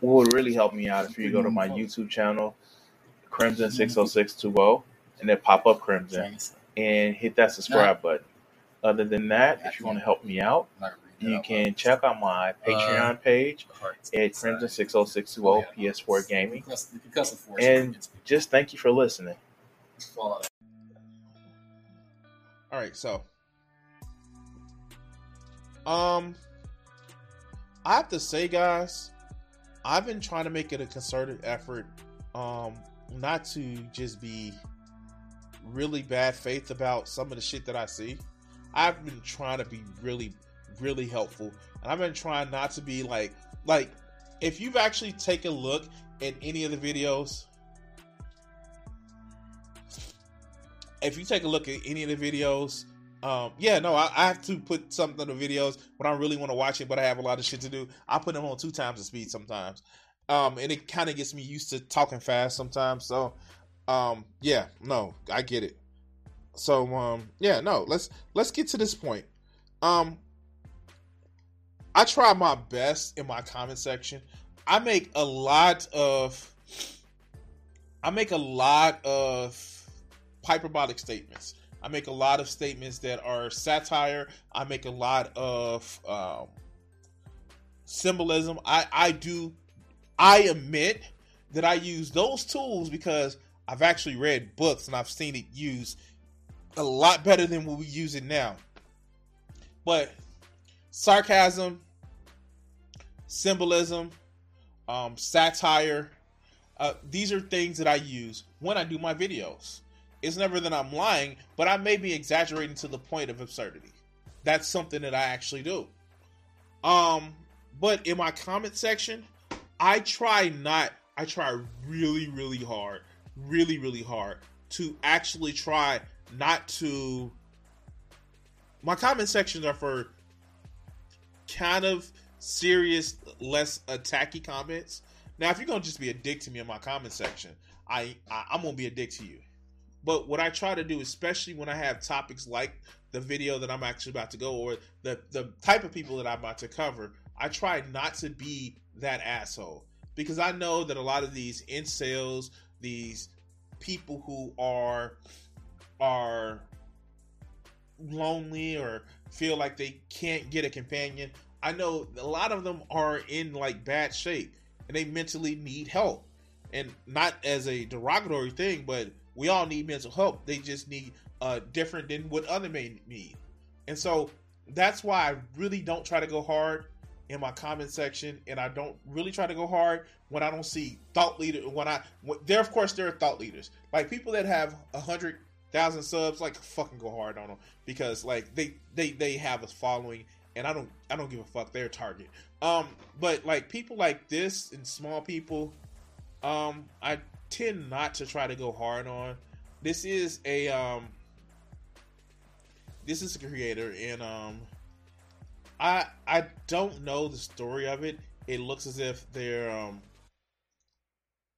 what would really help me out. If you go to my YouTube channel, Crimson six oh six two oh, and then pop up Crimson. And hit that subscribe button. Other than that, if you want to help me out, you can check out my Patreon page at Crimson six oh six two oh PS4 Gaming. And just thank you for listening. uh, All right, so um I have to say guys, I've been trying to make it a concerted effort um not to just be really bad faith about some of the shit that I see. I've been trying to be really really helpful. And I've been trying not to be like like if you've actually taken a look at any of the videos if you take a look at any of the videos, um, yeah, no, I, I have to put something the videos when I really want to watch it, but I have a lot of shit to do. I put them on two times the speed sometimes, um, and it kind of gets me used to talking fast sometimes. So, um, yeah, no, I get it. So, um, yeah, no, let's let's get to this point. Um, I try my best in my comment section. I make a lot of, I make a lot of hyperbolic statements. I make a lot of statements that are satire. I make a lot of um, symbolism. I, I do, I admit that I use those tools because I've actually read books and I've seen it used a lot better than what we use it now. But sarcasm, symbolism, um, satire, uh, these are things that I use when I do my videos. It's never that I'm lying, but I may be exaggerating to the point of absurdity. That's something that I actually do. Um, but in my comment section, I try not, I try really, really hard, really, really hard to actually try not to. My comment sections are for kind of serious, less attacky comments. Now, if you're gonna just be a dick to me in my comment section, I, I I'm gonna be a dick to you. But what I try to do, especially when I have topics like the video that I'm actually about to go, or the the type of people that I'm about to cover, I try not to be that asshole because I know that a lot of these incels, these people who are are lonely or feel like they can't get a companion, I know a lot of them are in like bad shape and they mentally need help. And not as a derogatory thing, but we all need mental help. They just need uh different than what other men need. And so that's why I really don't try to go hard in my comment section, and I don't really try to go hard when I don't see thought leader. When I when, there, of course, there are thought leaders like people that have a hundred thousand subs. Like fucking go hard on them because like they they they have a following, and I don't I don't give a fuck. They're target. Um, but like people like this and small people, um, I tend not to try to go hard on. This is a um this is a creator and um I I don't know the story of it. It looks as if they're um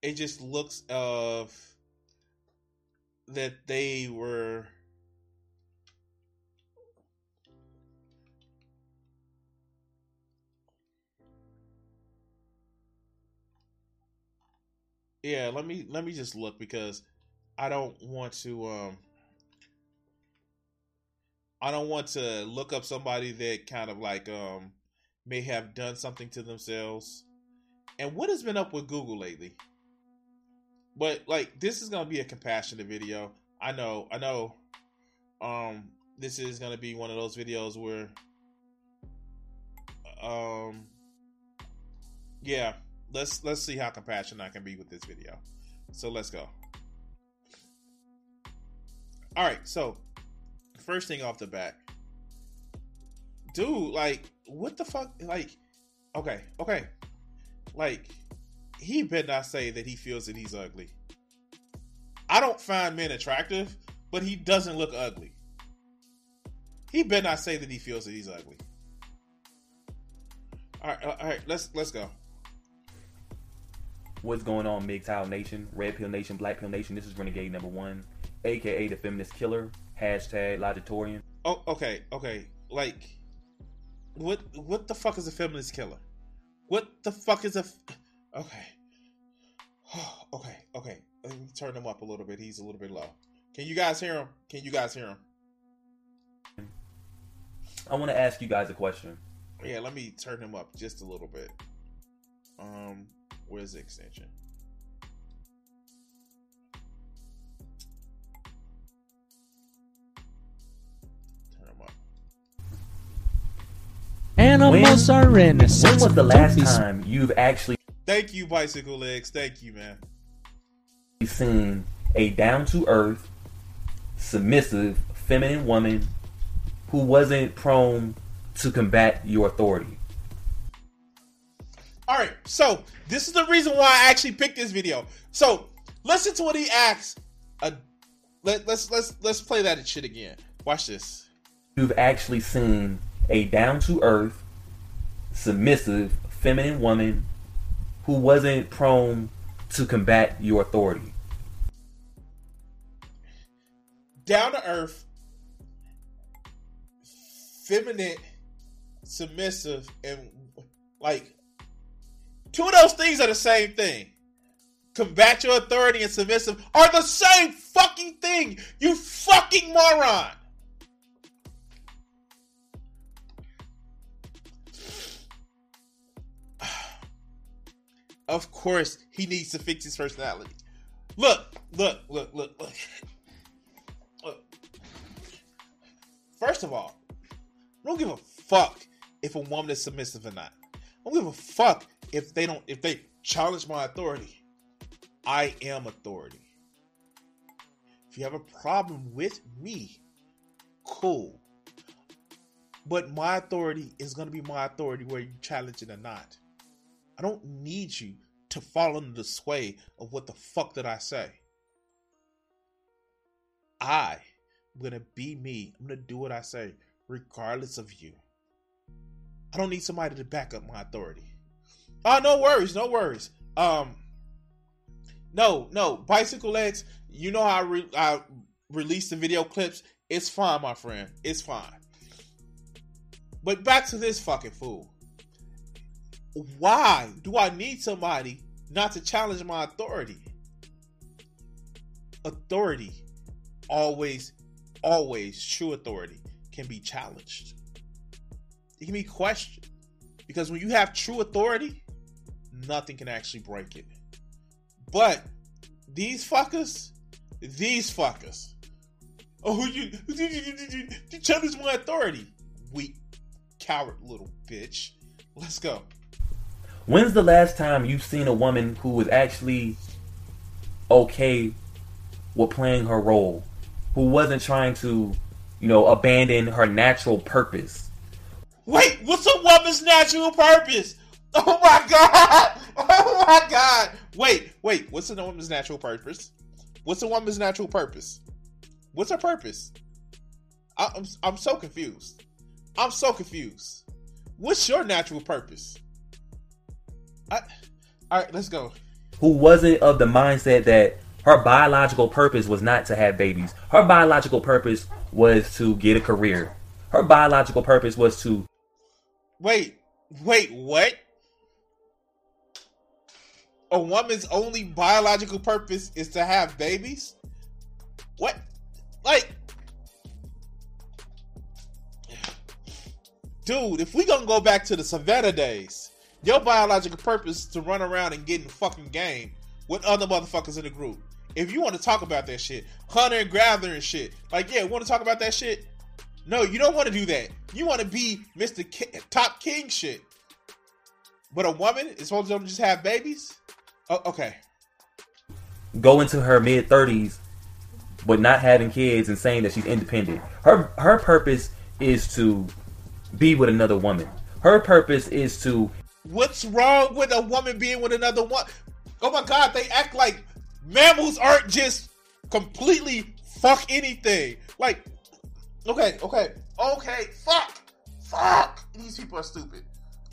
it just looks of that they were yeah let me let me just look because i don't want to um i don't want to look up somebody that kind of like um may have done something to themselves. And what has been up with google lately? But like this is gonna be a compassionate video. I know i know um this is gonna be one of those videos where um yeah let's let's see how compassionate I can be with this video. So let's go. All right, so first thing off the bat, dude, like, what the fuck? Like, okay, okay, like, he better not say that he feels that he's ugly. I don't find men attractive, but he doesn't look ugly. He better not say that he feels that he's ugly. All right, all right, let's let's go. What's going on, MGTOW Nation, Red Pill Nation, Black Pill Nation? This is Renegade Number One, aka the Feminist Killer. Hashtag Logitorian. Oh, okay, okay. Like, what what the fuck is a feminist killer? What the fuck is a? Okay, okay, okay. Let me turn him up a little bit. He's a little bit low. Can you guys hear him? Can you guys hear him? I want to ask you guys a question. Yeah, let me turn him up just a little bit. Um, where's the extension? Turn him up. Animals When- are When was the last be time you've actually Thank you, bicycle legs. Thank you, man. seen a down to earth, submissive, feminine woman who wasn't prone to combat your authority? All right, so this is the reason why I actually picked this video. So listen to what he asks. Uh, let, let's let's let's play that shit again. Watch this. You've actually seen a down to earth, submissive, feminine woman who wasn't prone to combat your authority. Down to earth, feminine, submissive, and like two of those things are the same thing. Combat your authority and submissive are the same fucking thing. You fucking moron. Of course, he needs to fix his personality. Look, look, look, look, look. Look. First of all, I don't give a fuck if a woman is submissive or not. I don't give a fuck if they don't if they challenge my authority. I am authority. If you have a problem with me, cool. But my authority is gonna be my authority whether you challenge it or not. I don't need you to fall under the sway of what the fuck did I say. I am gonna be me. I'm gonna do what I say, regardless of you. I don't need somebody to back up my authority. Oh, no worries, no worries. Um, no, no, bicycle legs. You know how I, re- I release the video clips. It's fine, my friend. It's fine. But back to this fucking fool. Why do I need somebody not to challenge my authority? Authority, always, always, true authority can be challenged. It can be questioned. Because when you have true authority, nothing can actually break it. But these fuckers, these fuckers, oh, you, you, you, you challenge my authority. Weak, coward little bitch. Let's go. When's the last time you've seen a woman who was actually okay with playing her role, who wasn't trying to, you know, abandon her natural purpose? Wait, what's a woman's natural purpose? Oh my god! Oh my god! Wait, wait, what's a woman's natural purpose? What's a woman's natural purpose? What's her purpose? I, I'm I'm so confused. I'm so confused. What's your natural purpose? I, all right, let's go. Who wasn't of the mindset that her biological purpose was not to have babies. Her biological purpose was to get a career. Her biological purpose was to Wait, wait, what? A woman's only biological purpose is to have babies? What? Like, dude, if we gonna go back to the Savannah days, your biological purpose is to run around and get in fucking game with other motherfuckers in the group. If you want to talk about that shit, hunter and gatherer and shit, like, yeah, want to talk about that shit? No, you don't want to do that. You want to be Mr. Ki- Top King shit. But a woman is supposed to just have babies? Oh, okay. go into her mid 30s but not having kids and saying that she's independent. Her her purpose is to be with another woman. Her purpose is to What's wrong with a woman being with another one? Oh my god, they act like mammals aren't just completely fuck anything. Like, okay, okay, okay, fuck, fuck. These people are stupid.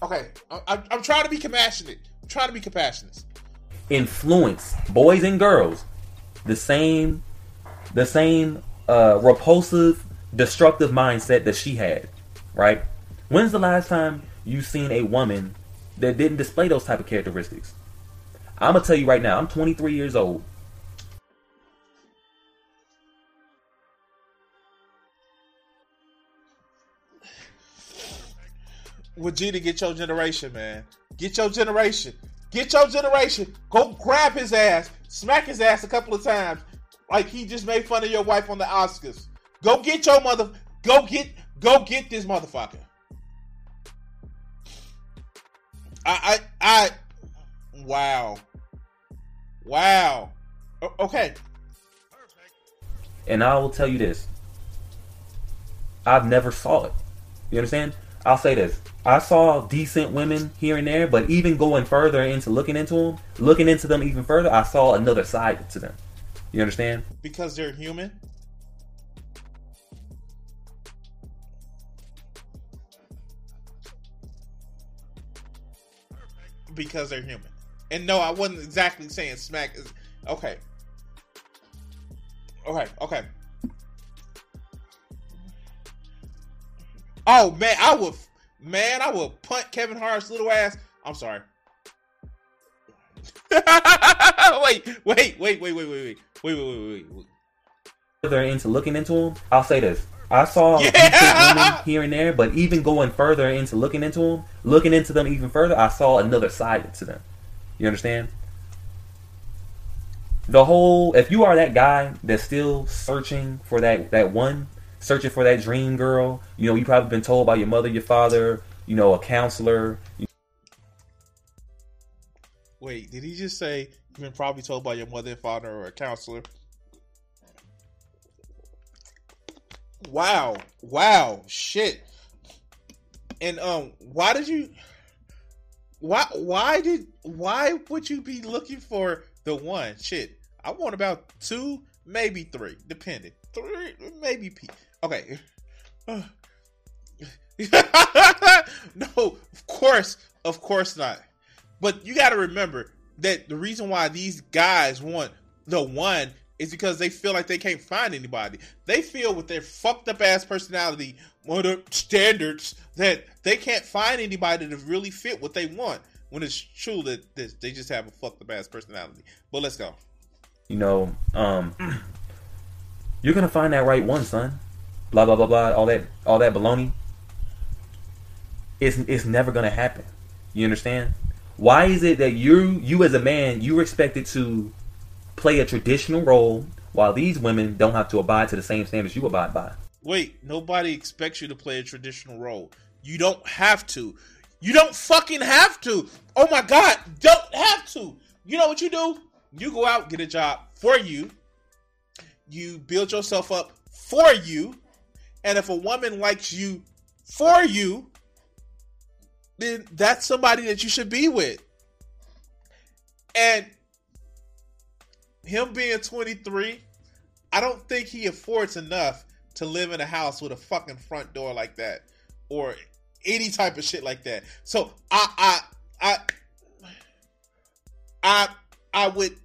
Okay, I, am trying to be compassionate. I'm trying to be compassionate. Influence boys and girls the same, the same uh, repulsive, destructive mindset that she had. Right? When's the last time you seen a woman that didn't display those type of characteristics? I'm gonna tell you right now. I'm 23 years old. Vegeta, get your generation, man. Get your generation. Get your generation. Go grab his ass, smack his ass a couple of times, like he just made fun of your wife on the Oscars. Go get your mother. Go get. Go get this motherfucker. I. I. I. Wow. Wow. O- okay. And I will tell you this. I've never saw it. You understand? I'll say this. I saw decent women here and there, but even going further into looking into them, looking into them even further, I saw another side to them. You understand? Because they're human. Because they're human. And no, I wasn't exactly saying smack is okay. Okay, okay. Oh man, I would man, I would punt Kevin Hart's little ass. I'm sorry. wait, wait, wait, wait, wait, wait, wait, wait, wait, wait, wait. Further into looking into them, I'll say this. I saw yeah! here and there, but even going further into looking into them, looking into them even further, I saw another side to them. You understand? The whole if you are that guy that's still searching for that that one, searching for that dream girl, you know, you probably been told by your mother, your father, you know, a counselor. Wait, did he just say you've been probably told by your mother and father or a counselor? Wow. Wow. Shit. And um why did you why why did why would you be looking for the one? Shit. I want about two, maybe three, depending. Three maybe. Okay. no, of course, of course not. But you got to remember that the reason why these guys want the one is because they feel like they can't find anybody. They feel with their fucked up ass personality, the standards, that they can't find anybody to really fit what they want. When it's true that they just have a fucked up ass personality. But let's go. You know, um, you're gonna find that right one, son. Blah blah blah blah. All that, all that baloney. It's it's never gonna happen. You understand? Why is it that you you as a man you're expected to play a traditional role while these women don't have to abide to the same standards you abide by? Wait, nobody expects you to play a traditional role. You don't have to. You don't fucking have to. Oh my god, don't have to. You know what you do? You go out, get a job for you. You build yourself up for you. And if a woman likes you for you, then that's somebody that you should be with. And him being 23, I don't think he affords enough to live in a house with a fucking front door like that or any type of shit like that. So I I I I I would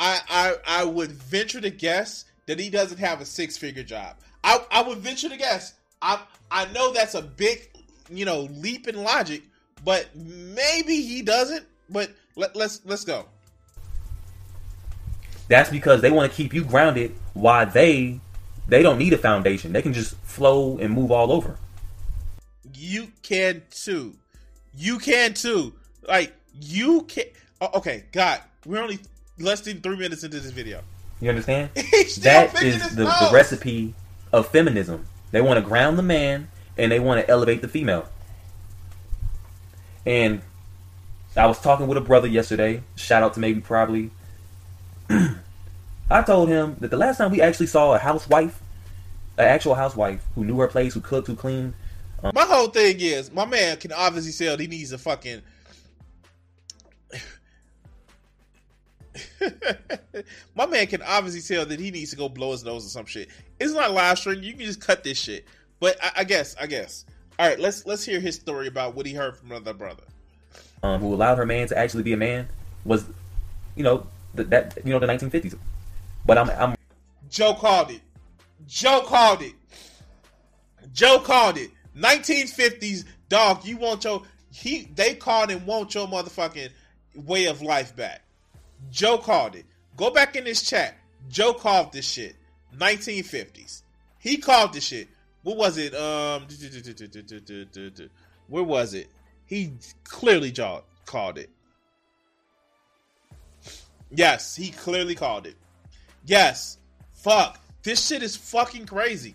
I I I would venture to guess that he doesn't have a six figure job. I I would venture to guess. I I know that's a big you know, leap in logic, but maybe he doesn't. But let, let's let's go. That's because they want to keep you grounded Why they they don't need a foundation. They can just flow and move all over. You can too. You can too. Like you can. Okay, God, we're only less than three minutes into this video. You understand? that is the, the recipe of feminism. They want to ground the man and they want to elevate the female. And I was talking with a brother yesterday. Shout out to maybe probably. I told him that the last time we actually saw a housewife, an actual housewife who knew her place, who cooked, who cleaned, Um, My whole thing is, my man can obviously tell he needs a fucking. my man can obviously tell that he needs to go blow his nose or some shit. It's not live stream. You can just cut this shit. But I, I guess, I guess. All right, let's let's hear his story about what he heard from another brother. um, who allowed her man to actually be a man was, you know, the, that you know the 1950s. But I'm I'm Joe called it. Joe called it. Joe called it. 1950s dog. You want your he? They called and want your motherfucking way of life back. Joe called it. Go back in this chat. Joe called this shit. 1950s. He called this shit. What was it? Um, where was it? He clearly called it. Yes, he clearly called it. Yes. Fuck. This shit is fucking crazy.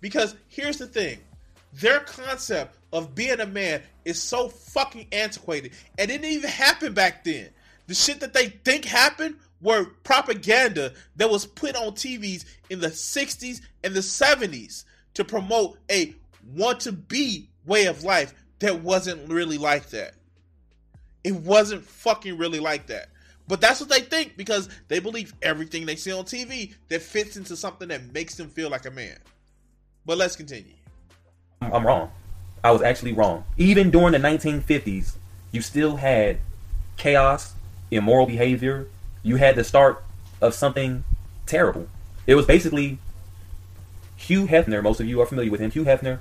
Because here's the thing their concept of being a man is so fucking antiquated. And it didn't even happen back then. The shit that they think happened were propaganda that was put on TVs in the 60s and the 70s to promote a want to be way of life that wasn't really like that. It wasn't fucking really like that. But that's what they think because they believe everything they see on TV that fits into something that makes them feel like a man. But let's continue. I'm wrong. I was actually wrong. Even during the 1950s, you still had chaos, immoral behavior. You had the start of something terrible. It was basically Hugh Hefner. Most of you are familiar with him. Hugh Hefner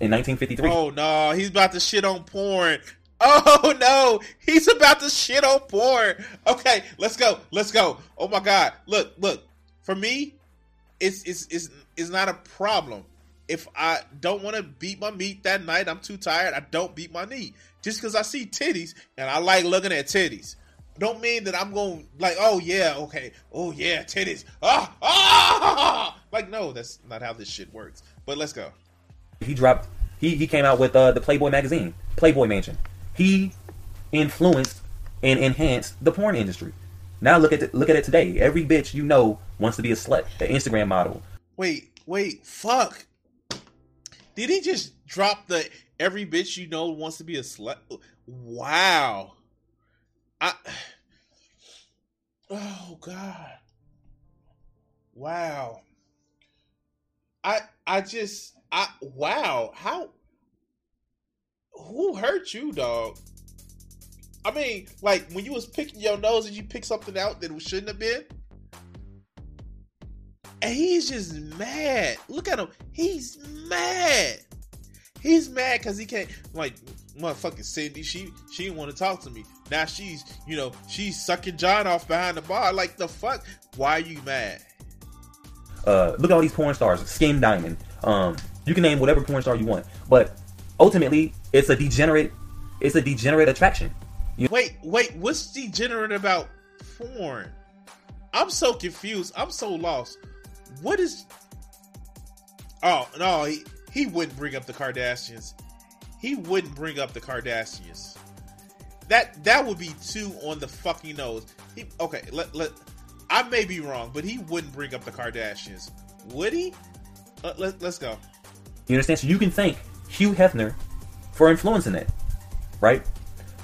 in 1953. Oh no, he's about to shit on porn. Oh no, he's about to shit on porn. Okay, let's go. Let's go. Oh my god. Look, look. For me, it's it's it's it's not a problem. If I don't want to beat my meat that night, I'm too tired. I don't beat my knee. Just because I see titties and I like looking at titties, don't mean that I'm going like, oh yeah, okay, oh yeah, titties. Ah, ah. Like no, that's not how this shit works. But let's go. He dropped. He he came out with uh, the Playboy magazine, Playboy Mansion. He influenced and enhanced the porn industry. Now look at it, look at it today. Every bitch you know wants to be a slut, an Instagram model. Wait, wait, fuck. Did he just drop the every bitch you know wants to be a slut? Wow. I Oh god. Wow. I I just I wow. How who hurt you, dog? I mean, like when you was picking your nose and you pick something out that shouldn't have been. And he's just mad. Look at him. He's mad. He's mad because he can't like motherfucking Cindy. She she didn't want to talk to me. Now she's you know she's sucking John off behind the bar. Like the fuck? Why are you mad? Uh, look at all these porn stars. Skin Diamond. Um, you can name whatever porn star you want, but ultimately, it's a degenerate. It's a degenerate attraction. You Wait, wait. What's degenerate about porn? I'm so confused. I'm so lost. What is? Oh no, he he wouldn't bring up the Kardashians. He wouldn't bring up the Kardashians. That that would be too on the fucking nose. He, okay, let let. I may be wrong, but he wouldn't bring up the Kardashians, would he? Let, let, let's go. You understand? So you can thank Hugh Hefner for influencing it, right?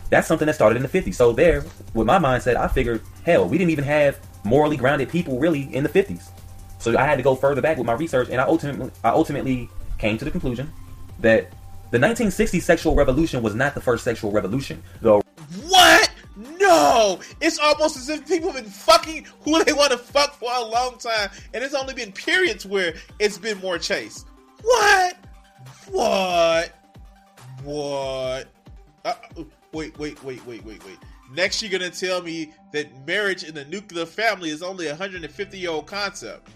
That's something that started in the 50s. So there, with my mindset, I figured, hell, we didn't even have morally grounded people really in the 50s. So I had to go further back with my research, and I ultimately, I ultimately came to the conclusion that the 1960s sexual revolution was not the first sexual revolution. The What? No! It's almost as if people have been fucking who they want to fuck for a long time, and it's only been periods where it's been more chase. What? What? What? Uh, wait, wait, wait, wait, wait, wait. Next, you're gonna tell me that marriage in the nuclear family is only a 150 year old concept.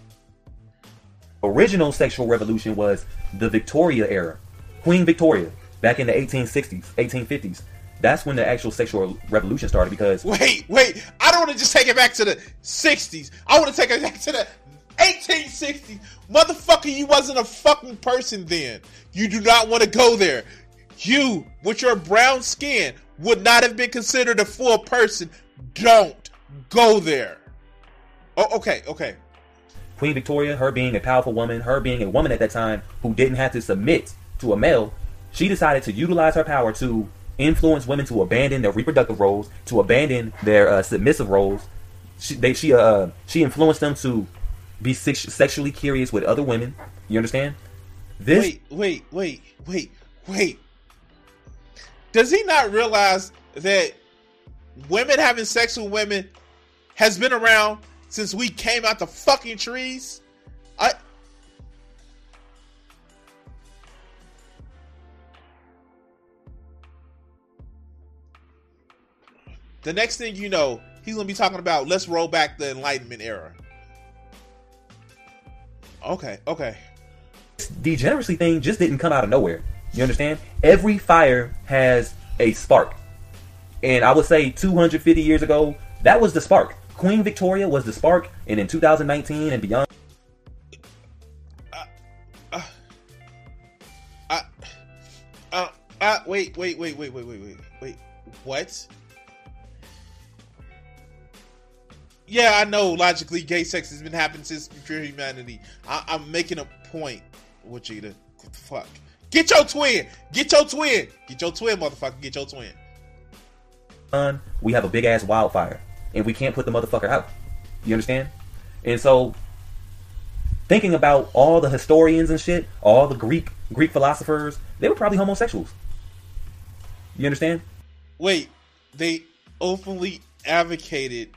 original sexual revolution was the Victoria era. Queen Victoria, back in the 1860s, 1850s. That's when the actual sexual revolution started because Wait, wait. I don't want to just take it back to the 60s. I want to take it back to the 1860s. Motherfucker, you wasn't a fucking person then. You do not want to go there. You, with your brown skin, would not have been considered a full person. Don't go there. Oh, okay, okay. Queen Victoria, her being a powerful woman, her being a woman at that time who didn't have to submit to a male, she decided to utilize her power to influence women to abandon their reproductive roles, to abandon their uh, submissive roles. She they, she uh she influenced them to be sex- sexually curious with other women. You understand? This wait, wait, wait, wait, wait. Does he not realize that women having sex with women has been around since we came out the fucking trees? I The next thing you know, he's gonna be talking about let's roll back the Enlightenment era. Okay, okay. This degeneracy thing just didn't come out of nowhere. You understand? Every fire has a spark. And I would say 250 years ago, that was the spark. Queen Victoria was the spark, and in 2019 and beyond. Uh, uh, uh, uh, uh wait, wait, wait, wait, wait, wait, wait, wait. What? Yeah, I know logically gay sex has been happening since pure humanity. I, am making a point. What the fuck? Get your twin! Get your twin! Get your twin, motherfucker. Get your twin. Son, We have a big ass wildfire, and we can't put the motherfucker out. You understand? And so, thinking about all the historians and shit, all the Greek Greek philosophers, they were probably homosexuals. You understand? Wait, they openly advocated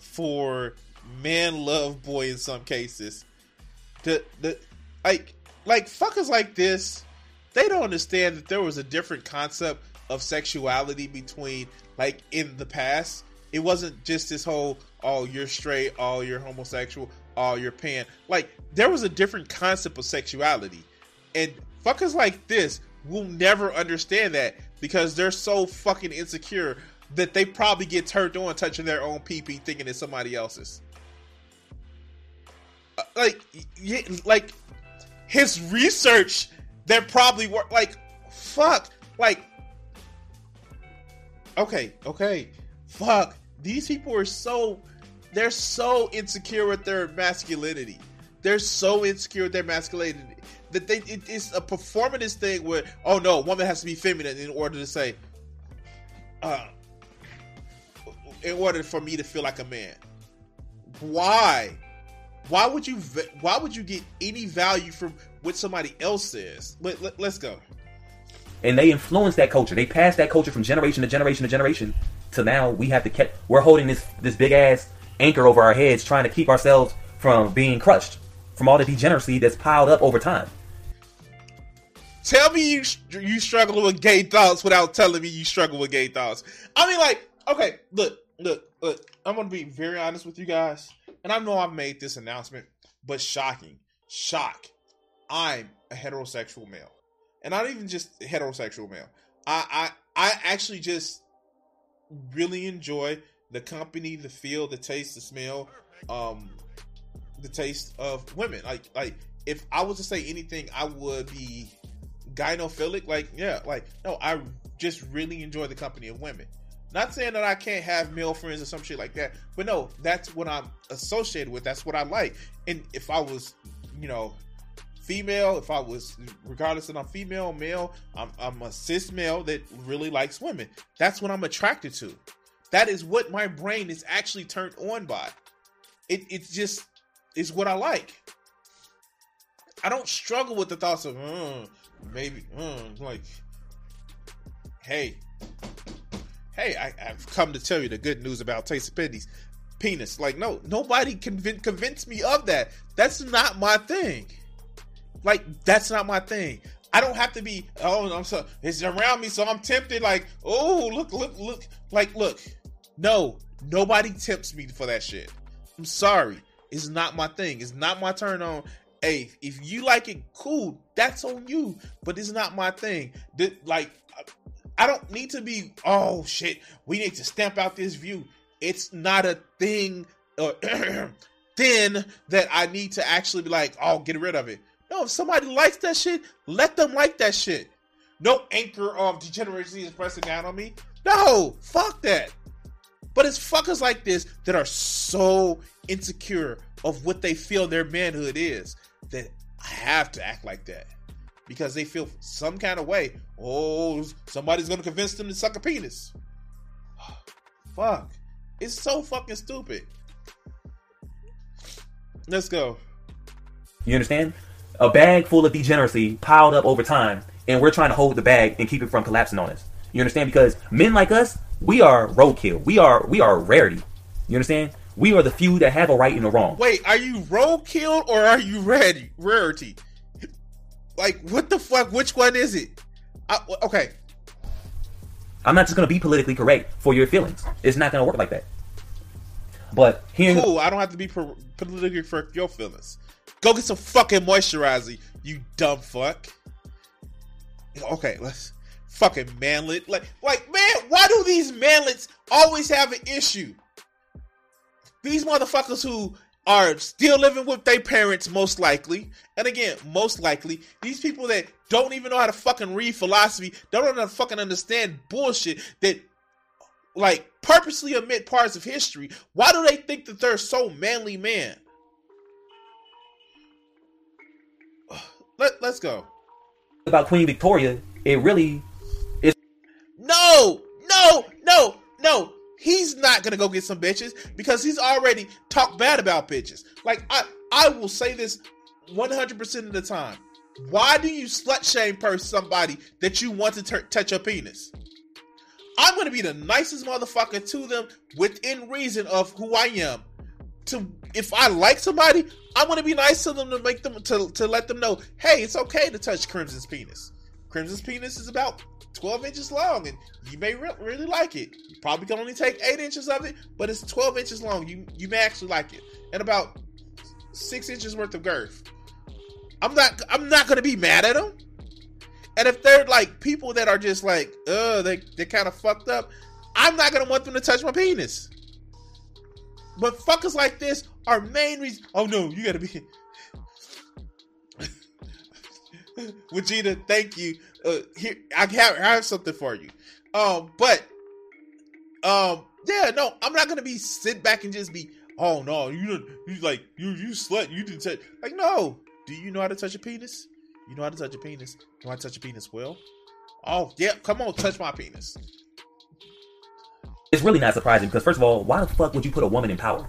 for man love boy in some cases. The the like like fuckers like this, they don't understand that there was a different concept of sexuality between like in the past. It wasn't just this whole oh you're straight, oh you're homosexual, oh you're pan. Like there was a different concept of sexuality. And fuckers like this will never understand that because they're so fucking insecure that they probably get turned on touching their own PP thinking it's somebody else's. Uh, like, yeah, like his research that probably work. Like, fuck. Like, okay, okay, fuck. These people are so they're so insecure with their masculinity. They're so insecure with their masculinity that they it, it's a performative thing where oh no, a woman has to be feminine in order to say, uh, in order for me to feel like a man. Why? Why would you? Why would you get any value from what somebody else says? Let, let, let's go. And they influence that culture. They pass that culture from generation to generation to generation. To now, we have to keep. We're holding this this big ass anchor over our heads, trying to keep ourselves from being crushed from all the degeneracy that's piled up over time. Tell me you you struggle with gay thoughts without telling me you struggle with gay thoughts. I mean, like, okay, look, look, look, I'm gonna be very honest with you guys, and I know I've made this announcement, but shocking, shock. I'm a heterosexual male, and not even just heterosexual male. I I I actually just really enjoy the company, the feel, the taste, the smell, um, the taste of women. Like like if I was to say anything, I would be gynophilic. Like yeah, like no, I just really enjoy the company of women. Not saying that I can't have male friends or some shit like that, but no, that's what I'm associated with. That's what I like. And if I was, you know, female, if I was, regardless of I'm female, male, I'm, I'm a cis male that really likes women. That's what I'm attracted to. That is what my brain is actually turned on by. It, it's just, is what I like. I don't struggle with the thoughts of, mm, maybe, mm, like, hey, hey, I, have come to tell you the good news about Taste Penny's penis. Like, no, nobody conv- convinced me of that. That's not my thing. Like, that's not my thing. I don't have to be. Oh, I'm so it's around me, so I'm tempted. Like, oh, look, look, look. Like, look. No, nobody tempts me for that shit. I'm sorry. It's not my thing. It's not my turn on. Hey, if you like it, cool. That's on you. But it's not my thing. like, I don't need to be, oh shit, we need to stamp out this view. It's not a thing uh, or then that I need to actually be like, oh, get rid of it. No, if somebody likes that shit, let them like that shit. No anchor of degeneracy is pressing down on me. No, fuck that. But it's fuckers like this that are so insecure of what they feel their manhood is that I have to act like that. because they feel some kind of way. Oh, somebody's gonna convince them to suck a penis. Fuck. It's so fucking stupid. Let's go. You understand? A bag full of degeneracy piled up over time, and we're trying to hold the bag and keep it from collapsing on us. You understand? Because men like us, we are roadkill. We are we are rarity. You understand? We are the few that have a right and a wrong. Wait, are you roadkill or are you ready rarity? Like what the fuck? Which one is it? I, okay. I'm not just gonna be politically correct for your feelings. It's not gonna work like that. But here, cool. I don't have to be per- politically for your feelings. Go get some fucking moisturizer, you dumb fuck. Okay, let's fucking manlet. Like, like man, why do these manlets always have an issue? These motherfuckers who are still living with their parents, most likely. And again, most likely, these people that don't even know how to fucking read philosophy, don't know how to fucking understand bullshit that like purposely omit parts of history. Why do they think that they're so manly man? Let, let's go. About Queen Victoria, it really is. No, no, no, no. He's not gonna go get some bitches because he's already talked bad about bitches. Like I, I will say this 100% of the time. Why do you slut shame per somebody that you want to t- touch your penis? I'm going to be the nicest motherfucker to them within reason of who I am. To if I like somebody, I'm going to be nice to them to make them to to let them know, hey, it's okay to touch Crimson's penis. Crimson's penis is about 12 inches long, and you may re- really like it. You probably can only take eight inches of it, but it's 12 inches long. You you may actually like it, and about six inches worth of girth. I'm not I'm not to be mad at them. And if they're like people that are just like, uh, they they kind of fucked up, I'm not gonna want them to touch my penis. But fuckers like this are main reason. Oh no, you gotta be. Vegeta, thank you. Uh, here, I have, I have something for you. Um, but, um, yeah, no, I'm not gonna be sit back and just be, oh no, you you like you you slut, you didn't touch. Like, no, do you know how to touch a penis? You know how to touch a penis? Know I touch a penis well? Oh, yeah, come on, touch my penis. It's really not surprising because first of all, why the fuck would you put a woman in power?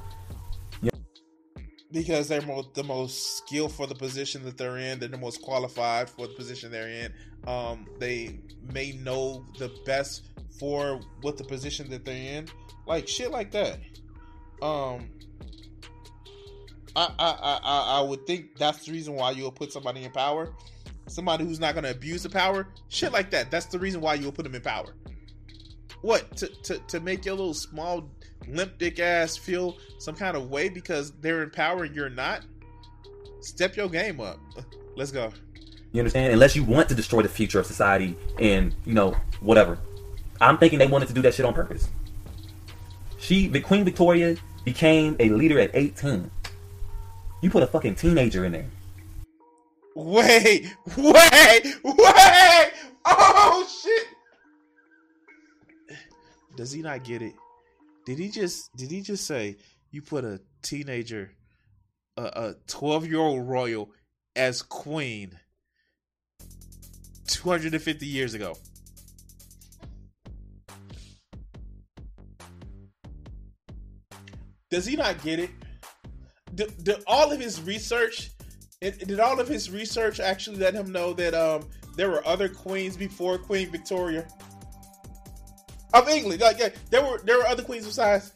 Because they're more, the most skilled for the position that they're in. They're the most qualified for the position they're in. Um, they may know the best for what the position that they're in. Like shit like that. Um, I, I, I, I would think that's the reason why you'll put somebody in power. Somebody who's not going to abuse the power. Shit like that. That's the reason why you'll put them in power. What? To, to, to make your little small limp dick ass feel some kind of way because they're in power and you're not? Step your game up. Let's go. You understand? Unless you want to destroy the future of society and, you know, whatever. I'm thinking they wanted to do that shit on purpose. She, the Queen Victoria, became a leader at 18. You put a fucking teenager in there. Wait, wait, wait! Oh shit! Does he not get it? Did he just did he just say you put a teenager, a twelve year old royal as queen, two hundred and fifty years ago? Does he not get it? Did, did all of his research did all of his research actually let him know that um there were other queens before Queen Victoria of England? Like yeah, there were there were other queens besides.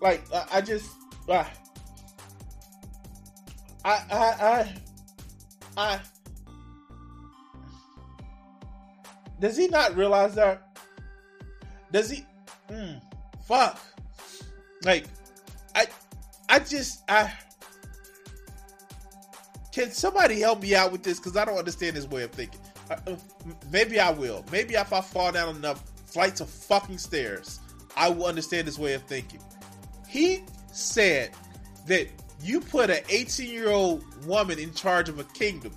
Like I, I just uh, I I I I does he not realize that? Does he? Mm, fuck. Like I just I can somebody help me out with this because I don't understand his way of thinking. Uh, uh, maybe I will. Maybe if I fall down enough flights of fucking stairs, I will understand his way of thinking. He said that you put an 18 year old woman in charge of a kingdom.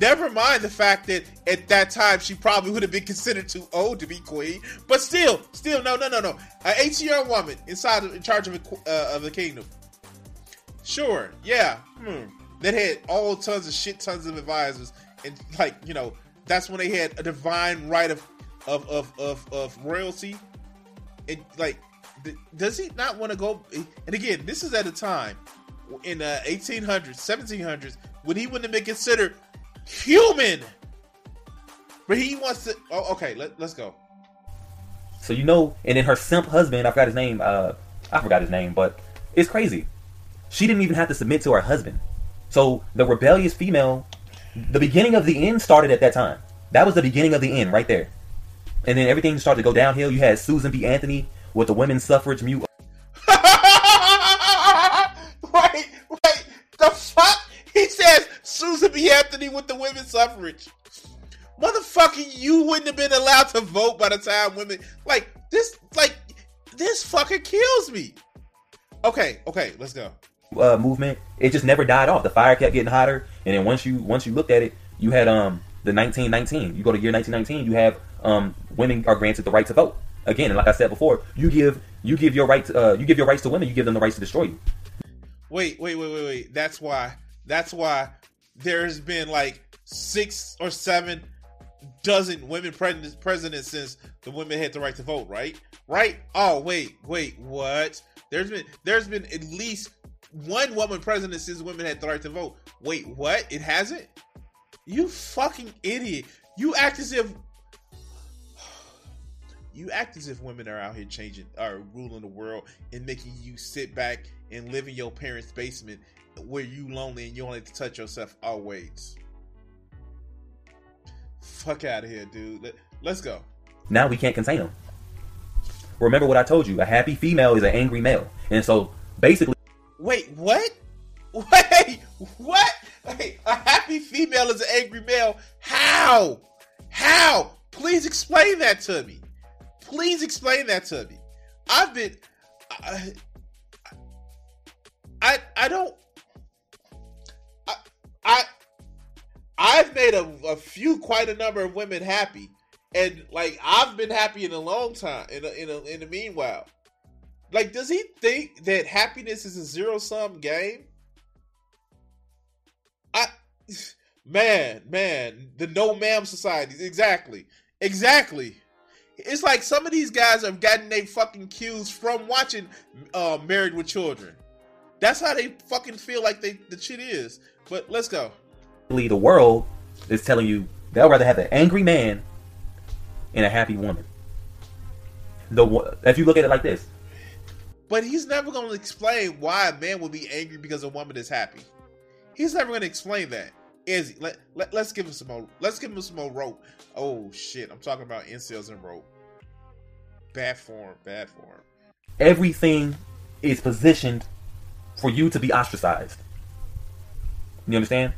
Never mind the fact that at that time she probably would have been considered too old to be queen, but still, still, no, no, no, no. An 18 year old woman inside in charge of a, uh, of a kingdom. Sure, yeah. Hmm that had all tons of shit tons of advisors and like you know that's when they had a divine right of of of of, of royalty. And like, th- does he not want to go? And again, this is at a time in the 1800s, 1700s when he wouldn't have been considered human. But he wants to. Oh, okay, let, let's go. So you know, and then her simp husband, I forgot his name. Uh, I forgot his name, but it's crazy. She didn't even have to submit to her husband. So the rebellious female, the beginning of the end started at that time. That was the beginning of the end right there. And then everything started to go downhill. You had Susan B. Anthony with the women's suffrage mute. Susan B. Anthony with the women's suffrage. Motherfucker, you wouldn't have been allowed to vote by the time women like this like this fucking kills me. Okay, okay, let's go. Uh, movement, it just never died off. The fire kept getting hotter, and then once you once you looked at it, you had um the 1919. You go to year 1919, you have um women are granted the right to vote again. And like I said before, you give you give your right to, uh, you give your rights to women, you give them the rights to destroy you. Wait, wait, wait, wait, wait. That's why. That's why there's been like six or seven dozen women presidents, since the women had the right to vote. Right? Right? Oh, wait, wait. What? There's been there's been at least one woman president since women had the right to vote. Wait, what? It hasn't? You fucking idiot. You act as if you act as if women are out here changing are ruling the world and making you sit back and live in your parents' basement where you lonely and you only to touch yourself always. Fuck out of here, dude. Let, let's go. Now we can't contain them. Remember what I told you. A happy female is an angry male. And so basically Wait, what? Wait, what? Wait, a happy female is an angry male. How? How? Please explain that to me. Please explain that to me. I've been I I, I don't I I've made a, a few quite a number of women happy and like I've been happy in a long time in a, in a, in the meanwhile. Like does he think that happiness is a zero sum game? I man, man, the no ma'am societies exactly. Exactly. It's like some of these guys have gotten their fucking cues from watching uh, Married with Children. That's how they fucking feel like they the shit is. But let's go. the world is telling you they'll rather have an angry man and a happy woman. The if you look at it like this, But he's never going to explain why a man would be angry because a woman is happy. He's never going to explain that. Is he? Let, let, let's give him some more. Let's give him some more rope. Oh shit! I'm talking about incels and rope. Bad form. Bad form. everything is positioned for you to be ostracized. You understand?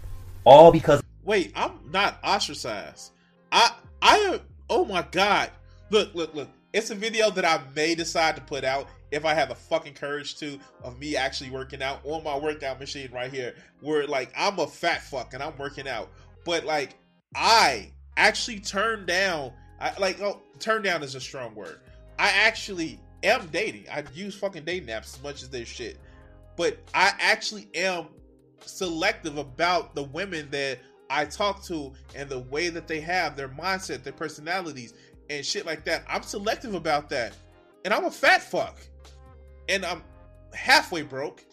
All because Wait, I'm not ostracized. I I am. Oh my god! Look, look, look! It's a video that I may decide to put out if I have the fucking courage to of me actually working out on my workout machine right here. Where like I'm a fat fuck and I'm working out, but like I actually turned down. I like oh, turn down is a strong word. I actually am dating. I use fucking dating apps as much as they shit, but I actually am selective about the women that I talk to and the way that they have their mindset, their personalities, and shit like that. I'm selective about that. And I'm a fat fuck. And I'm halfway broke.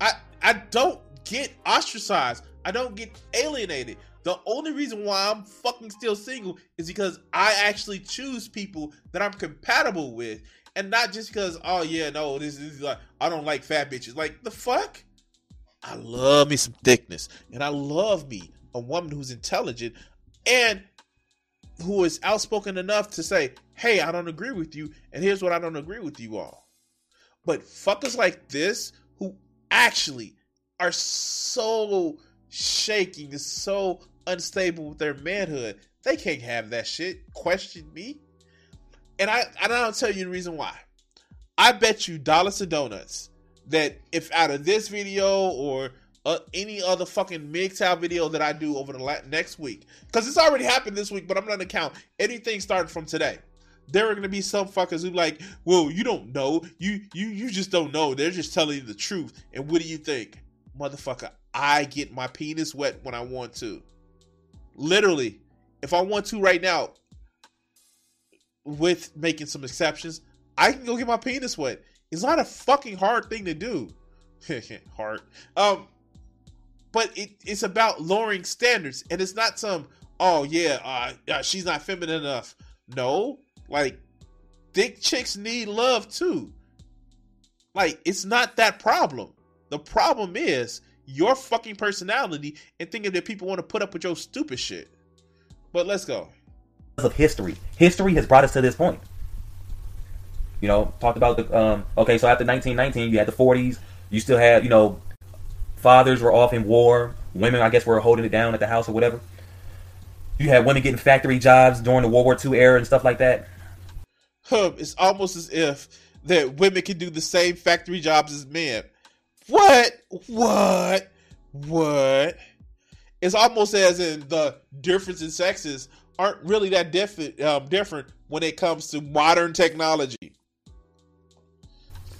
I I don't get ostracized. I don't get alienated. The only reason why I'm fucking still single is because I actually choose people that I'm compatible with. And not just because, oh yeah, no, this is like I don't like fat bitches. Like the fuck? I love me some thickness. And I love me a woman who's intelligent and who is outspoken enough to say, hey, I don't agree with you, and here's what I don't agree with you all. But fuckers like this who actually are so shaking, so unstable with their manhood, they can't have that shit. Question me. And I and I'll tell you the reason why. I bet you dollars to donuts that if out of this video or uh, any other fucking MGTOW video that I do over the la- next week, because it's already happened this week, but I'm not gonna count anything starting from today. There are gonna be some fuckers who like, well, you don't know, you you you just don't know. They're just telling you the truth. And what do you think, motherfucker? I get my penis wet when I want to. literally, if I want to right now, with making some exceptions, I can go get my penis wet. It's not a fucking hard thing to do. hard. Um, but it, it's about lowering standards, and it's not some oh yeah, uh, uh, she's not feminine enough. No, like dick chicks need love too. Like it's not that problem. The problem is your fucking personality and thinking that people want to put up with your stupid shit. But let's go. Of history, history has brought us to this point. You know, talked about the um. Okay, so after 1919, you had the 40s. You still had, you know, fathers were off in war. Women, I guess, were holding it down at the house or whatever. You had women getting factory jobs during the World War II era and stuff like that. It's almost as if that women can do the same factory jobs as men. What? What? What? It's almost as in the difference in sexes aren't really that different. Um, different when it comes to modern technology.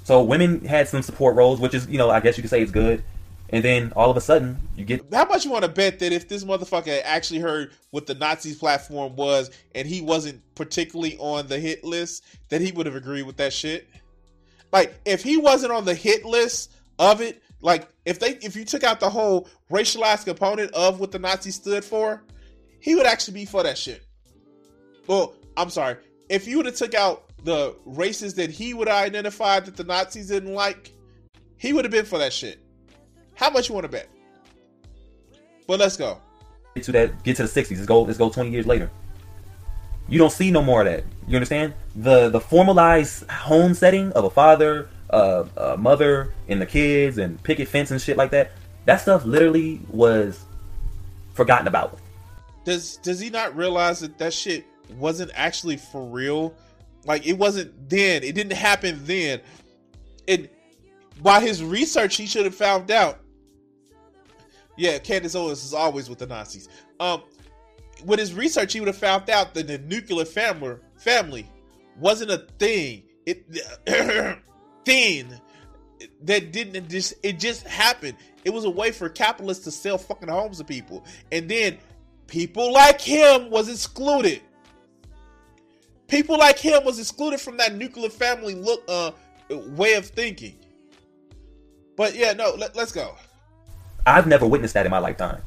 So women had some support roles, which is, you know, I guess you could say it's good. And then all of a sudden, you get. How much you want to bet that if this motherfucker actually heard what the Nazis platform was and he wasn't particularly on the hit list, that he would have agreed with that shit? Like, if he wasn't on the hit list of it, like if they if you took out the whole racialized component of what the Nazis stood for, he would actually be for that shit. Well, I'm sorry. If you would have took out the races that he would identify that the Nazis didn't like, he would have been for that shit. How much you want to bet? But let's go. Get To that, get to the '60s. Let's go. Let's go 20 years later. You don't see no more of that. You understand? The the formalized home setting of a father, uh, a mother, and the kids, and picket fence and shit like that. That stuff literally was forgotten about. Does Does he not realize that that shit wasn't actually for real? Like it wasn't then. It didn't happen then. And by his research, he should have found out yeah, Candace Owens is always with the Nazis. Um, with his research, he would have found out that the nuclear family family wasn't a thing. It thing that didn't just it just happened. It was a way for capitalists to sell fucking homes to people, and then people like him was excluded. People like him was excluded from that nuclear family look uh way of thinking. But yeah, no, let, let's go. I've never witnessed that in my lifetime.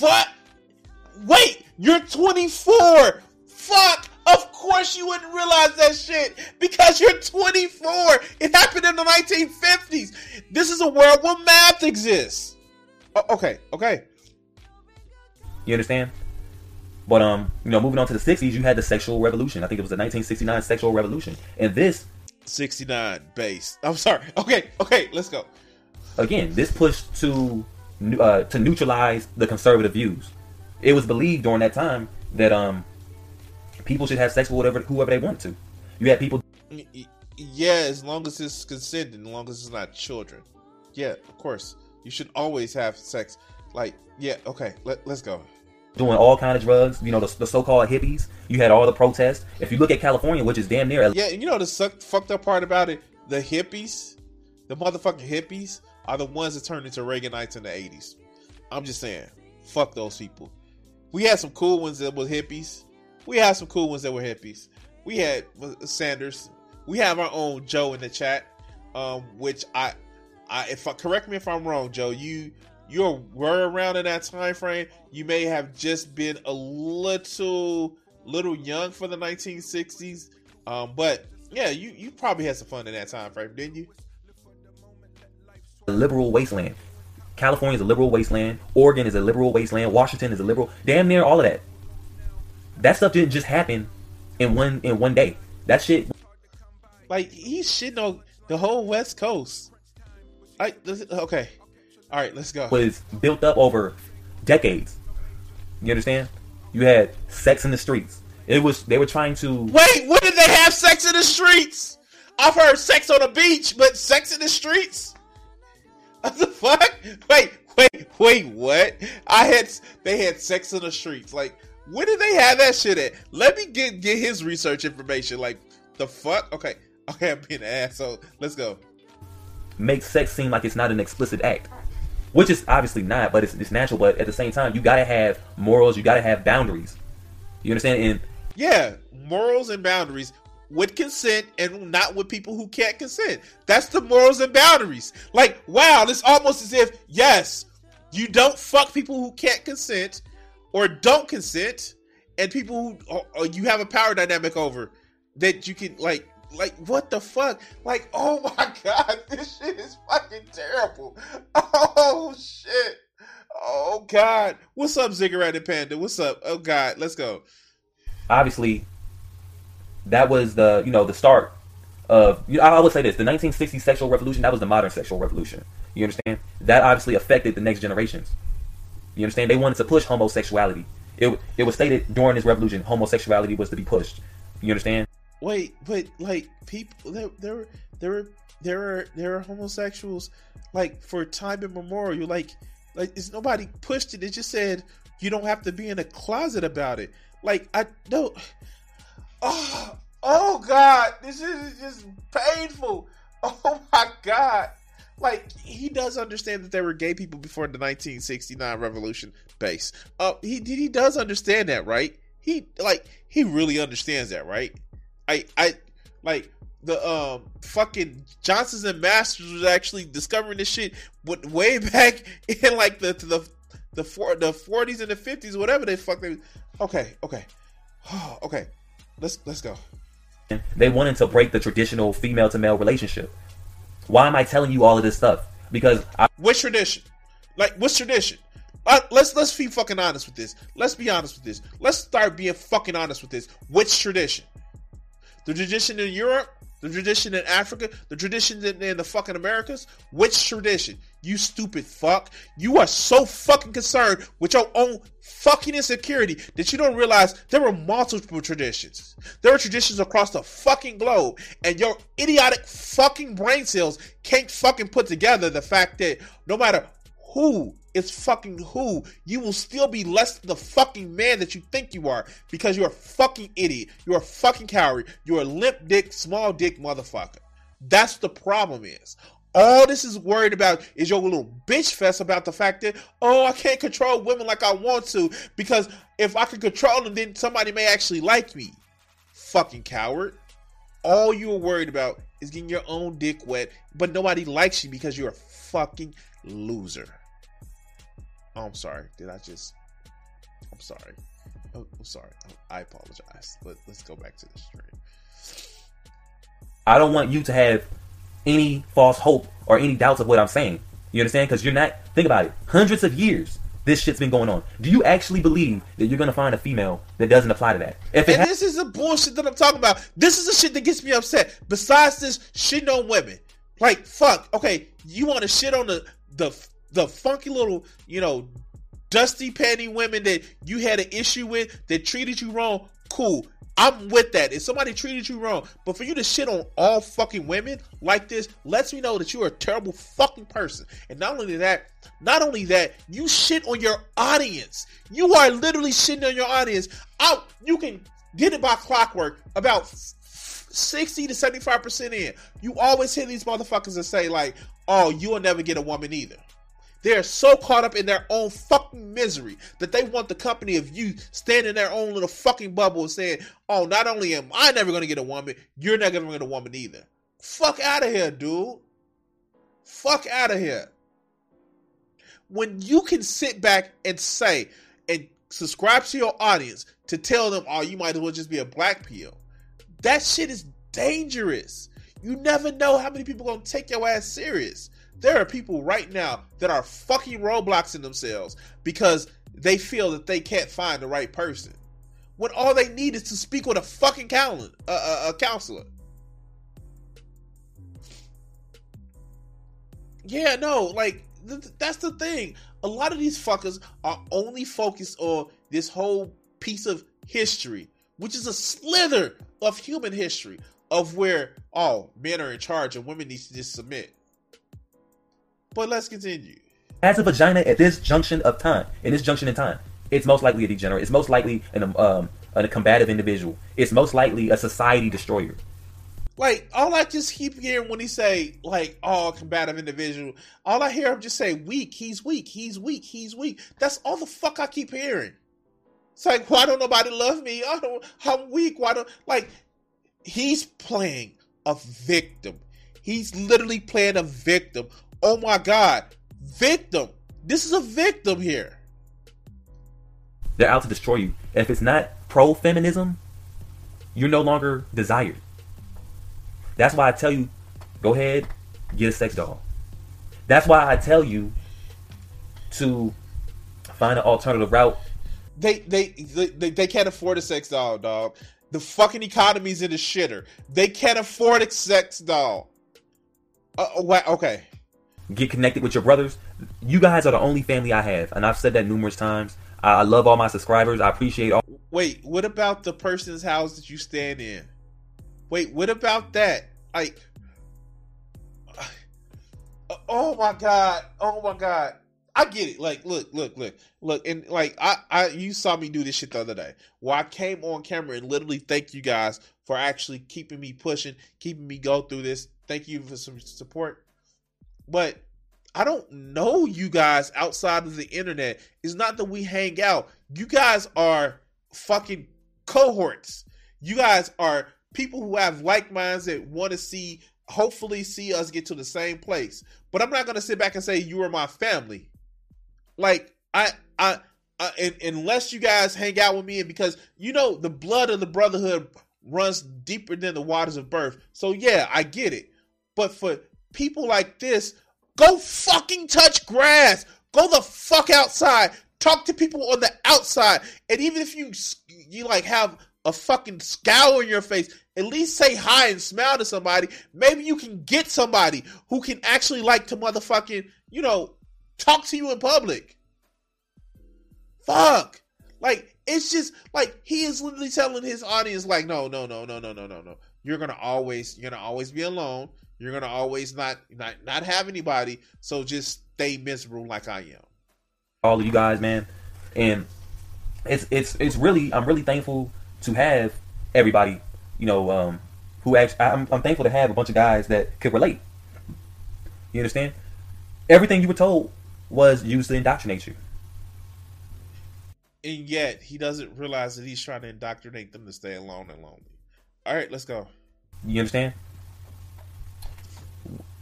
What? Wait, you're 24. Fuck. Of course you wouldn't realize that shit because you're 24. It happened in the 1950s. This is a world where math exists. Oh, okay, okay. You understand? But um, you know, moving on to the 60s, you had the sexual revolution. I think it was the 1969 sexual revolution. And this 69 base. I'm sorry. Okay, okay, let's go again, this pushed to uh, to neutralize the conservative views. It was believed during that time that um people should have sex with whatever whoever they want to. You had people. Yeah, as long as it's consented, as long as it's not children. Yeah, of course, you should always have sex. Like, yeah, okay, let, let's go. Doing all kind of drugs, you know, the, the so-called hippies. You had all the protests. If you look at California, which is damn near. Yeah, you know the suck, fucked up part about it, the hippies, the motherfucking hippies are the ones that turned into Reaganites in the 80s. I'm just saying, fuck those people. We had some cool ones that were hippies. We had some cool ones that were hippies. We had Sanders. We have our own Joe in the chat, um, which I, I if I, correct me if I'm wrong, Joe. You you were around in that time frame. You may have just been a little little young for the 1960s, um, but yeah, you you probably had some fun in that time frame, didn't you? liberal wasteland. California is a liberal wasteland. Oregon is a liberal wasteland. Washington is a liberal. Damn near all of that. That stuff didn't just happen in one in one day. That shit. Like he's shitting on the whole West Coast. I okay. All right, let's go. Was built up over decades. You understand? You had sex in the streets. It was they were trying to wait. When did they have sex in the streets? I've heard sex on the beach, but sex in the streets. What the fuck? Wait, wait, wait, what? I had they had sex in the streets. Like, where did they have that shit at? Let me get get his research information. Like, the fuck? Okay, okay, I'm being an asshole. Let's go. Make sex seem like it's not an explicit act. Which is obviously not, but it's, it's natural. But at the same time, you gotta have morals. You gotta have boundaries. You understand? And yeah, morals and boundaries with consent and not with people who can't consent. That's the morals and boundaries. Like, wow, it's almost as if yes, you don't fuck people who can't consent or don't consent, and people who or you have a power dynamic over that you can like like what the fuck? Like, oh my god, this shit is fucking terrible. Oh shit. Oh god. What's up, Ziggurat and Panda? What's up? Oh god, let's go. Obviously, that was the you know the start of you know, I would say this: the 1960 sexual revolution. That was the modern sexual revolution. You understand? That obviously affected the next generations. You understand? They wanted to push homosexuality. It it was stated during this revolution homosexuality was to be pushed. You understand? Wait, but like people, there, there, there, there are there are homosexuals like for time immemorial. Like, like is nobody pushed it? It just said you don't have to be in a closet about it. Like I don't. Oh, oh God, this is just painful. Oh my God. Like he does understand that there were gay people before the 1969 revolution base. Uh, he he does understand that, right? He like he really understands that, right? I I like the um fucking Johnsons and Masters was actually discovering this shit but way back in like the the the four, the 40s and the 50s, whatever they fuck they Okay, okay. okay. Let's let's go. They wanted to break the traditional female to male relationship. Why am I telling you all of this stuff? Because I- which tradition? Like what's tradition? Uh, let's let's be fucking honest with this. Let's be honest with this. Let's start being fucking honest with this. Which tradition? The tradition in Europe? The tradition in Africa? The tradition in, in the fucking Americas? Which tradition? You stupid fuck. You are so fucking concerned with your own fucking insecurity that you don't realize there are multiple traditions. There are traditions across the fucking globe, and your idiotic fucking brain cells can't fucking put together the fact that no matter who is fucking who, you will still be less the fucking man that you think you are because you're a fucking idiot. You're a fucking coward. You're a limp dick, small dick motherfucker. That's the problem is. All this is worried about is your little bitch fest about the fact that, oh, I can't control women like I want to because if I can control them, then somebody may actually like me. Fucking coward. All you're worried about is getting your own dick wet, but nobody likes you because you're a fucking loser. Oh, I'm sorry. Did I just. I'm sorry. Oh, I'm sorry. Oh, I apologize. But let's go back to the stream. I don't want you to have any false hope or any doubts of what I'm saying. You understand? Because you're not. Think about it. Hundreds of years this shit's been going on. Do you actually believe that you're gonna find a female that doesn't apply to that? If and ha- this is the bullshit that I'm talking about. This is the shit that gets me upset. Besides this shitting on women, like fuck. Okay, you want to shit on the the the funky little you know dusty panty women that you had an issue with that treated you wrong. Cool. I'm with that. If somebody treated you wrong, but for you to shit on all fucking women like this lets me know that you're a terrible fucking person. And not only that, not only that, you shit on your audience. You are literally shitting on your audience. Out, you can get it by clockwork about 60 to 75% in. You always hear these motherfuckers and say, like, oh, you'll never get a woman either. They're so caught up in their own fucking misery that they want the company of you standing in their own little fucking bubble and saying, oh, not only am I never going to get a woman, you're never going to get a woman either. Fuck out of here, dude. Fuck out of here. When you can sit back and say, and subscribe to your audience to tell them, oh, you might as well just be a black pill. That shit is dangerous. You never know how many people gonna take your ass serious. There are people right now that are fucking roadblocks in themselves because they feel that they can't find the right person. When all they need is to speak with a fucking counselor. Uh, a counselor. Yeah, no, like th- that's the thing. A lot of these fuckers are only focused on this whole piece of history, which is a slither of human history of where oh men are in charge and women need to just submit. But let's continue. As a vagina at this junction of time, in this junction in time, it's most likely a degenerate. It's most likely an um, a combative individual. It's most likely a society destroyer. Like all I just keep hearing when he say like, "Oh, combative individual," all I hear him just say, "Weak. He's weak. He's weak. He's weak." That's all the fuck I keep hearing. It's like, why don't nobody love me? I don't. I'm weak. Why don't like? He's playing a victim. He's literally playing a victim. Oh my god, victim. This is a victim here. They're out to destroy you. If it's not pro feminism, you're no longer desired. That's why I tell you, go ahead, get a sex doll. That's why I tell you to find an alternative route. They they they, they can't afford a sex doll, dog. The fucking economy's in the shitter. They can't afford a sex doll. Uh. Okay. Get connected with your brothers. You guys are the only family I have, and I've said that numerous times. I love all my subscribers. I appreciate all. Wait, what about the person's house that you stand in? Wait, what about that? Like, oh my god, oh my god. I get it. Like, look, look, look, look, and like, I, I, you saw me do this shit the other day. Where I came on camera and literally thank you guys for actually keeping me pushing, keeping me go through this. Thank you for some support. But I don't know you guys outside of the internet. It's not that we hang out. You guys are fucking cohorts. You guys are people who have like minds that want to see, hopefully, see us get to the same place. But I'm not gonna sit back and say you are my family. Like I, I, I and, unless you guys hang out with me, and because you know the blood of the brotherhood runs deeper than the waters of birth. So yeah, I get it. But for people like this go fucking touch grass. Go the fuck outside. Talk to people on the outside. And even if you you like have a fucking scowl in your face, at least say hi and smile to somebody. Maybe you can get somebody who can actually like to motherfucking, you know, talk to you in public. Fuck. Like it's just like he is literally telling his audience like no, no, no, no, no, no, no, no. You're going to always you're going to always be alone. You're gonna always not not not have anybody, so just stay miserable like I am. All of you guys, man, and it's it's it's really I'm really thankful to have everybody, you know, um, who actually I'm, I'm thankful to have a bunch of guys that could relate. You understand? Everything you were told was used to indoctrinate you. And yet he doesn't realize that he's trying to indoctrinate them to stay alone and lonely. All right, let's go. You understand?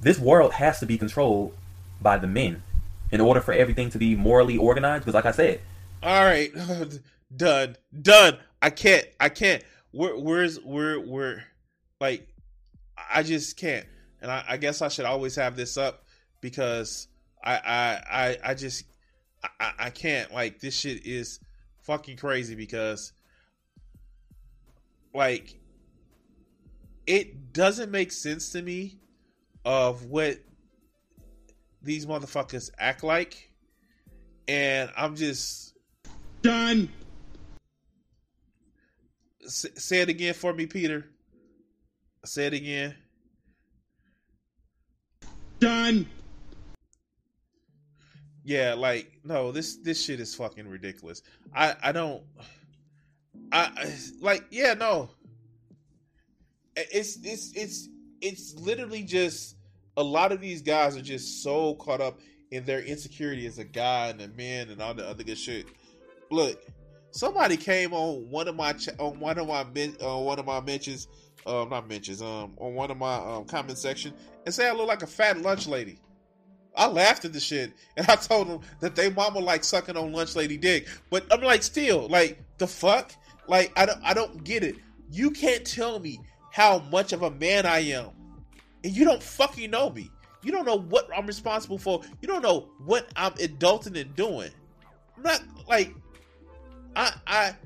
This world has to be controlled by the men in order for everything to be morally organized. Because, like I said, all right, done, done. I can't, I can't. Where, where's, where, where? Like, I just can't. And I, I guess I should always have this up because I, I, I, I just, I, I can't. Like, this shit is fucking crazy because, like, it doesn't make sense to me of what these motherfuckers act like, and I'm just done. S- say it again for me, Peter. Say it again. Done. Yeah, like no, this this shit is fucking ridiculous. I I don't. I like yeah no. It's it's it's it's literally just a lot of these guys are just so caught up in their insecurity as a guy and a man and all the other good shit. Look, somebody came on one of my ch- on one of my uh, one of my mentions, uh, not mentions, um, on one of my um, comment section and say I look like a fat lunch lady. I laughed at the shit and I told them that they mama like sucking on lunch lady dick. But I'm like, still, like the fuck, like I don't, I don't get it. You can't tell me how much of a man I am and you don't fucking know me. You don't know what I'm responsible for. You don't know what I'm adulting and doing. I'm not like I I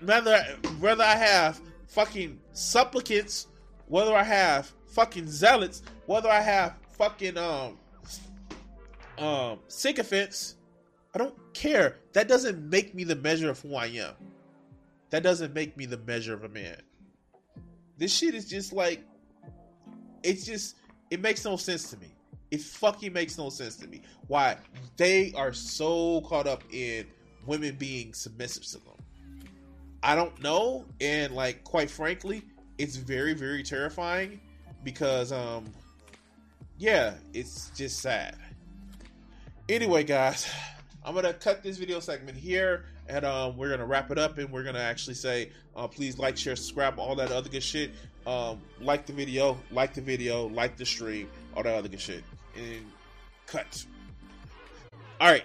whether whether I have fucking supplicants, whether I have fucking zealots, whether I have fucking um um sycophants, I don't care. That doesn't make me the measure of who I am. That doesn't make me the measure of a man. This shit is just like it's just it makes no sense to me. It fucking makes no sense to me. Why they are so caught up in women being submissive to them. I don't know, and like quite frankly, it's very very terrifying because um yeah it's just sad anyway guys i'm gonna cut this video segment here and um we're gonna wrap it up and we're gonna actually say uh, please like share subscribe all that other good shit um like the video like the video like the stream all that other good shit. And cut all right